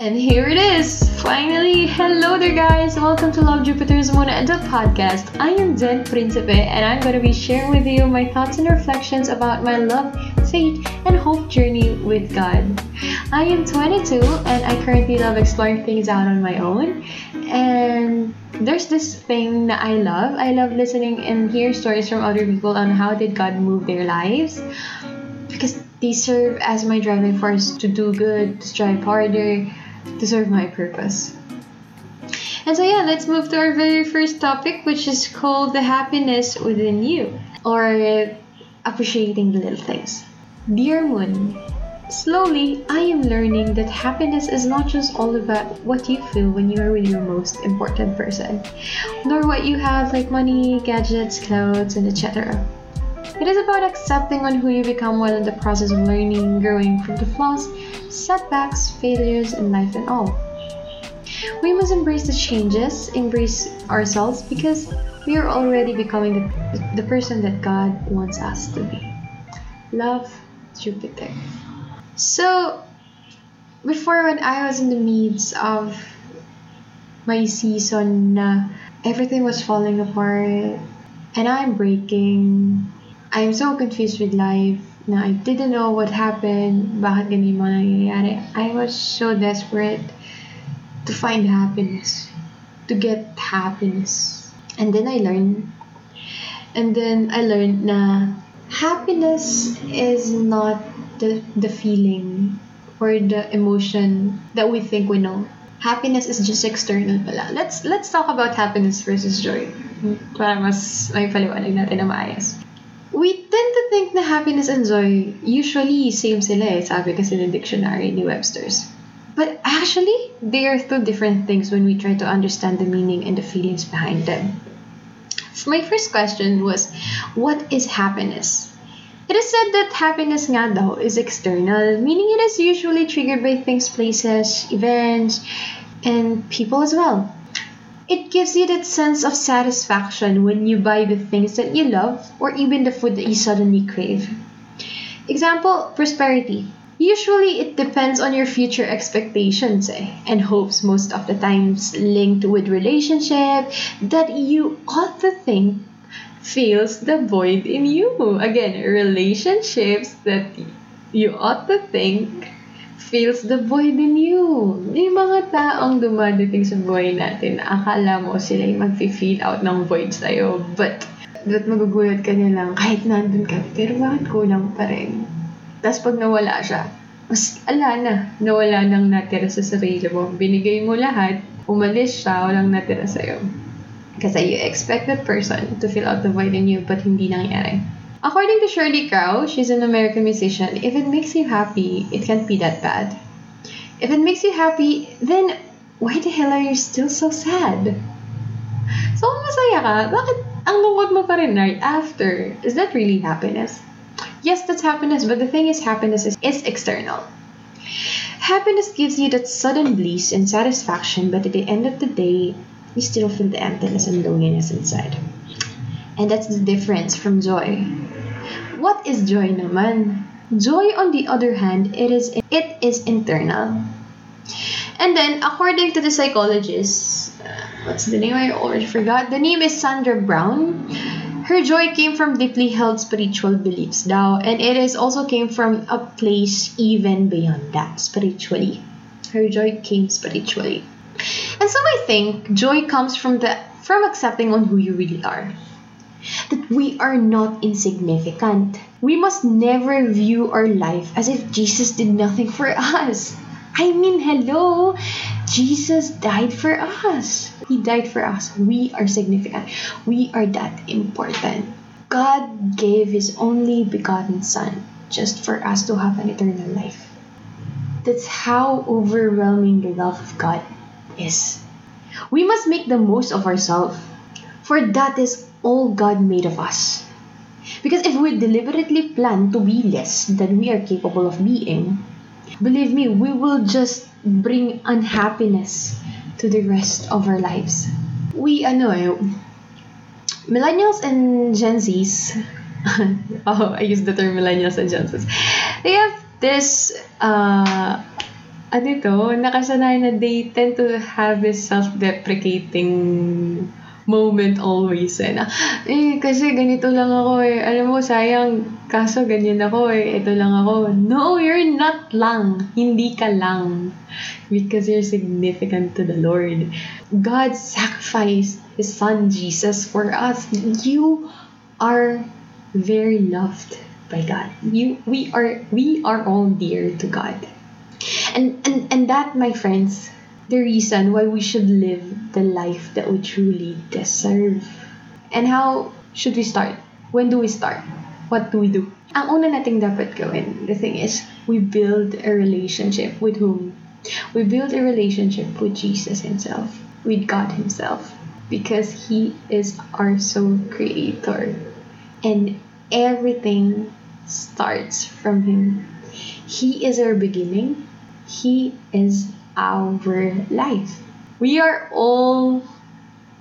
And here it is! Finally! Hello there, guys! Welcome to Love Jupiter's Moon and the podcast. I am Zen Principe, and I'm going to be sharing with you my thoughts and reflections about my love, faith, and hope journey with God. I am 22, and I currently love exploring things out on my own. And there's this thing that I love. I love listening and hear stories from other people on how did God move their lives. Because they serve as my driving force to do good, to strive harder, to serve my purpose. And so, yeah, let's move to our very first topic, which is called the happiness within you, or appreciating the little things. Dear Moon, slowly I am learning that happiness is not just all about what you feel when you are with your most important person, nor what you have like money, gadgets, clothes, and etc. It is about accepting on who you become while in the process of learning, growing from the flaws, setbacks, failures in life and all. We must embrace the changes, embrace ourselves because we are already becoming the, the person that God wants us to be. Love, Jupiter. So, before when I was in the midst of my season na everything was falling apart and I'm breaking, I'm so confused with life na I didn't know what happened, bakit mga nangyayari. I was so desperate to find happiness, to get happiness. And then I learned, and then I learned na happiness is not the, the feeling or the emotion that we think we know. Happiness is just external pala. Let's let's talk about happiness versus joy. Para mas may paliwanag natin na maayos. We tend to think na happiness and joy usually same sila eh, sabi kasi ng dictionary ni Webster's. But actually, they are two different things when we try to understand the meaning and the feelings behind them. My first question was, what is happiness? It is said that happiness nga daw is external, meaning it is usually triggered by things, places, events, and people as well. It gives you that sense of satisfaction when you buy the things that you love or even the food that you suddenly crave. Example, prosperity. Usually, it depends on your future expectations eh, and hopes most of the times linked with relationship that you ought to think fills the void in you. Again, relationships that you ought to think fills the void in you. Yung mga taong dumadating sa buhay natin, akala mo sila yung mag-feel out ng void sa'yo. But, that magugulat ka na lang, kahit nandun ka, pero bakit kulang pa rin? Tapos pag nawala siya, mas ala na, nawala nang natira sa sarili mo. Binigay mo lahat, umalis siya, walang natira sa'yo. Kasi you expect that person to fill out the void in you, but hindi nangyari. According to Sheryl Crow, she's an American musician, if it makes you happy, it can't be that bad. If it makes you happy, then why the hell are you still so sad? So, masaya ka, bakit ang lungkot mo pa rin right after? Is that really happiness? Yes, that's happiness, but the thing is, happiness is, is external. Happiness gives you that sudden bliss and satisfaction, but at the end of the day, you still feel the emptiness and loneliness inside. And that's the difference from joy. What is joy naman? Joy, on the other hand, it is it is internal. And then, according to the psychologist, uh, what's the name? I already forgot. The name is Sandra Brown. Her joy came from deeply held spiritual beliefs now, and it is also came from a place even beyond that, spiritually. Her joy came spiritually. And so I think joy comes from the from accepting on who you really are. That we are not insignificant. We must never view our life as if Jesus did nothing for us. I mean, hello, Jesus died for us. He died for us. We are significant. We are that important. God gave His only begotten Son just for us to have an eternal life. That's how overwhelming the love of God is. We must make the most of ourselves, for that is all God made of us. Because if we deliberately plan to be less than we are capable of being, believe me, we will just bring unhappiness to the rest of our lives. We, ano millennials and Gen Zs, oh, I use the term millennials and Gen Zs, they have this uh, ano ito, nakasanayan na they tend to have this self-deprecating moment always eh, na, eh, kasi ganito lang ako eh. Alam mo, sayang, kaso ganyan ako eh. Ito lang ako. No, you're not lang. Hindi ka lang. Because you're significant to the Lord. God sacrificed His Son Jesus for us. You are very loved by God. You, we are, we are all dear to God. And, and, and that, my friends, the reason why we should live the life that we truly deserve. And how should we start? When do we start? What do we do? Ang una nating dapat gawin, the thing is, we build a relationship with whom? We build a relationship with Jesus Himself, with God Himself, because He is our sole creator. And everything starts from Him. He is our beginning, He is our life. We are all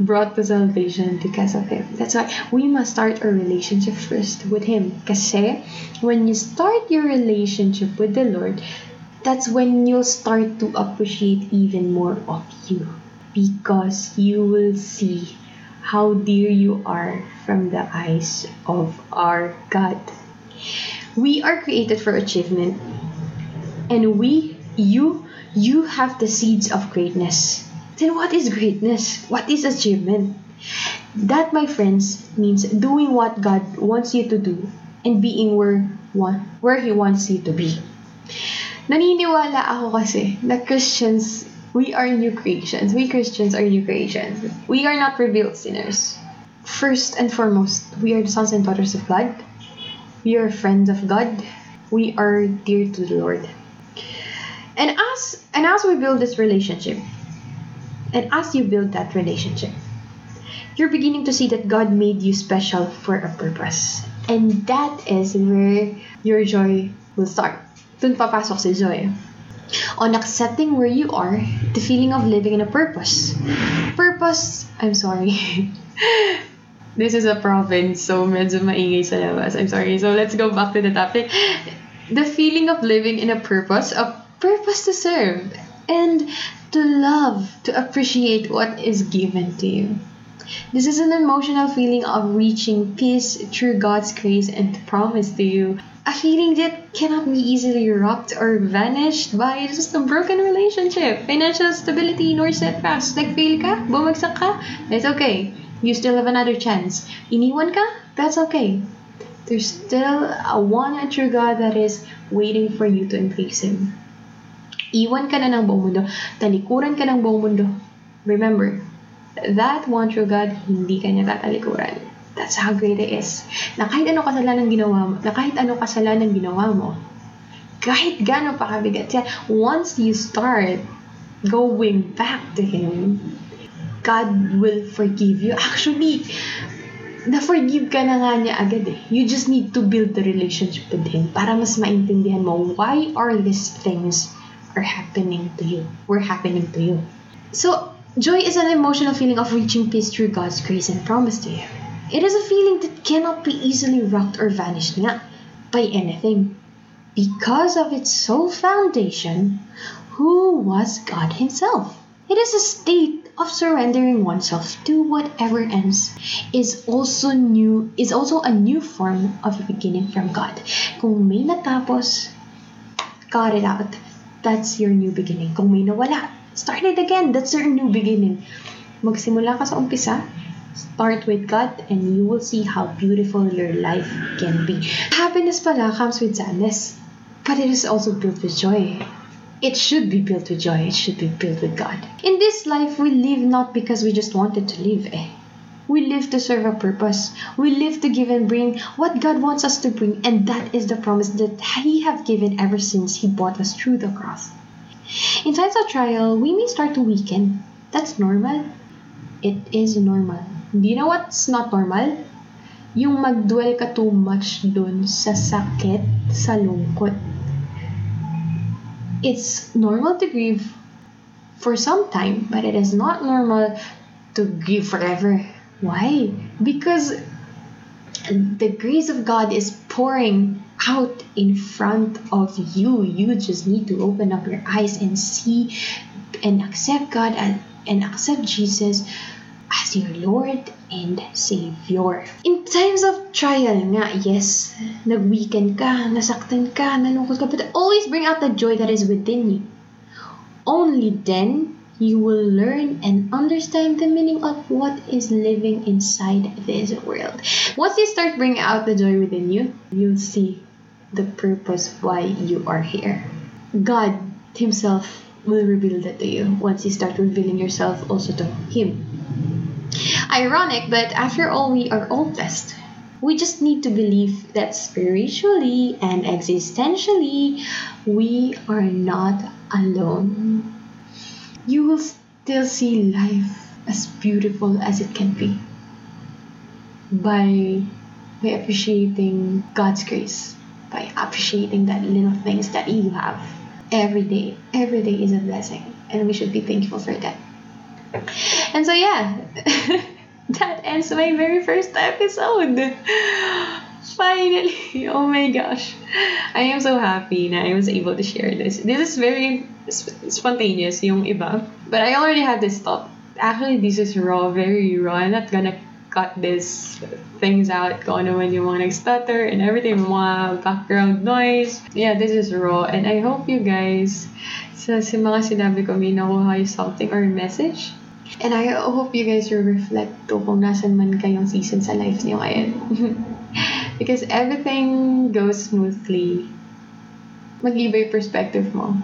brought to salvation because of Him. That's why we must start our relationship first with Him. Kasi when you start your relationship with the Lord, that's when you'll start to appreciate even more of you. Because you will see how dear you are from the eyes of our God. We are created for achievement. And we, you, you have the seeds of greatness. Then what is greatness? What is achievement? That, my friends, means doing what God wants you to do and being where, where He wants you to be. Naniniwala ako kasi na Christians, we are new creations. We Christians are new creations. We are not revealed sinners. First and foremost, we are the sons and daughters of God. We are friends of God. We are dear to the Lord. And as and as we build this relationship, and as you build that relationship, you're beginning to see that God made you special for a purpose. And that is where your joy will start. Dun papasok si joy. On accepting where you are, the feeling of living in a purpose. Purpose, I'm sorry. this is a province, so medyo maingay sa labas. I'm sorry. So let's go back to the topic. The feeling of living in a purpose, a purpose to serve, and to love, to appreciate what is given to you. This is an emotional feeling of reaching peace through God's grace and promise to you. A feeling that cannot be easily rocked or vanished by just a broken relationship, financial stability, nor setbacks. Nag-fail ka? Bumagsak ka? It's okay. You still have another chance. Iniwan ka? That's okay. There's still a one true God that is waiting for you to embrace Him. Iwan ka na ng buong mundo. Talikuran ka ng buong mundo. Remember, that one true God, hindi ka niya tatalikuran. That's how great it is. Na kahit ano kasalanan ginawa mo, na kahit ano kasalanan ginawa mo, kahit gano'n pa kabigat once you start going back to Him, God will forgive you. Actually, na-forgive ka na nga niya agad eh. You just need to build the relationship with Him para mas maintindihan mo why are these things are happening to you, were happening to you. So, joy is an emotional feeling of reaching peace through God's grace and promise to you. It is a feeling that cannot be easily rocked or vanished nga by anything. Because of its sole foundation, who was God Himself. It is a state of surrendering oneself to whatever ends is also new is also a new form of beginning from God. Kung may natapos, got it out. That's your new beginning. Kung may nawala, start it again. That's your new beginning. Magsimula ka sa umpisa, start with God, and you will see how beautiful your life can be. Happiness pala comes with sadness, but it is also built with joy. It should be built with joy. It should be built with God. In this life, we live not because we just wanted to live. Eh. We live to serve a purpose. We live to give and bring what God wants us to bring, and that is the promise that He have given ever since He brought us through the cross. In times of trial, we may start to weaken. That's normal. It is normal. Do you know what's not normal? Yung magdwell ka too much dun sa sakit, sa lungkot. It's normal to grieve for some time, but it is not normal to grieve forever. Why? Because the grace of God is pouring out in front of you. You just need to open up your eyes and see and accept God and, and accept Jesus as your Lord and Savior. In times of trial nga, yes, nag-weekend ka, nasaktan ka, nalungkot ka, but always bring out the joy that is within you. Only then you will learn and understand the meaning of what is living inside this world. Once you start bringing out the joy within you, you'll see the purpose why you are here. God Himself will reveal that to you once you start revealing yourself also to Him. Ironic, but after all, we are all blessed. We just need to believe that spiritually and existentially, we are not alone. You will still see life as beautiful as it can be by by appreciating God's grace, by appreciating that little things that you have every day. Every day is a blessing, and we should be thankful for that. And so yeah, that ends my very first episode. Finally, oh my gosh. I am so happy that I was able to share this. This is very spontaneous yung iba. But I already had this thought. Actually, this is raw, very raw. I'm not gonna cut this things out kung ano man yung mga nag-stutter and everything, mga background noise. Yeah, this is raw. And I hope you guys, sa, sa mga sinabi ko, may nakuha yung something or message. And I hope you guys will reflect to kung nasan man kayong season sa life niyo ngayon. Because everything goes smoothly. Mag-iba yung perspective mo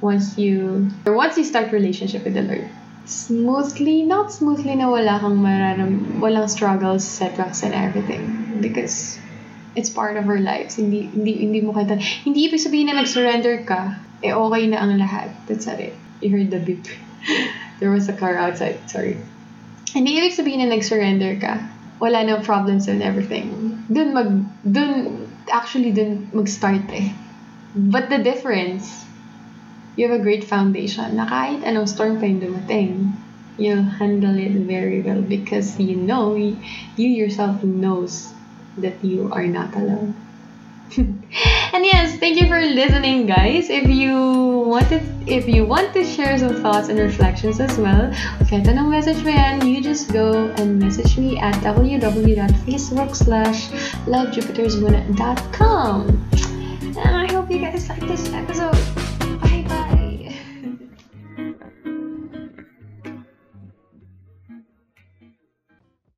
once you, or once you start relationship with the Lord smoothly, not smoothly na wala kang mararam, walang struggles, setbacks, and everything. Because it's part of our lives. Hindi, hindi, hindi mo kaya, hindi ibig sabihin na nag-surrender ka, eh okay na ang lahat. That's it. You heard the beep. There was a car outside. Sorry. Hindi ibig sabihin na nag-surrender ka. Wala na problems and everything. Dun mag, dun, actually dun mag-start eh. But the difference, you have a great foundation na kahit anong storm pa yung dumating, you'll handle it very well because you know, you yourself knows that you are not alone. and yes, thank you for listening, guys. If you wanted, if you want to share some thoughts and reflections as well, kahit anong message mo yan, you just go and message me at www.facebook. And I hope you guys like this episode.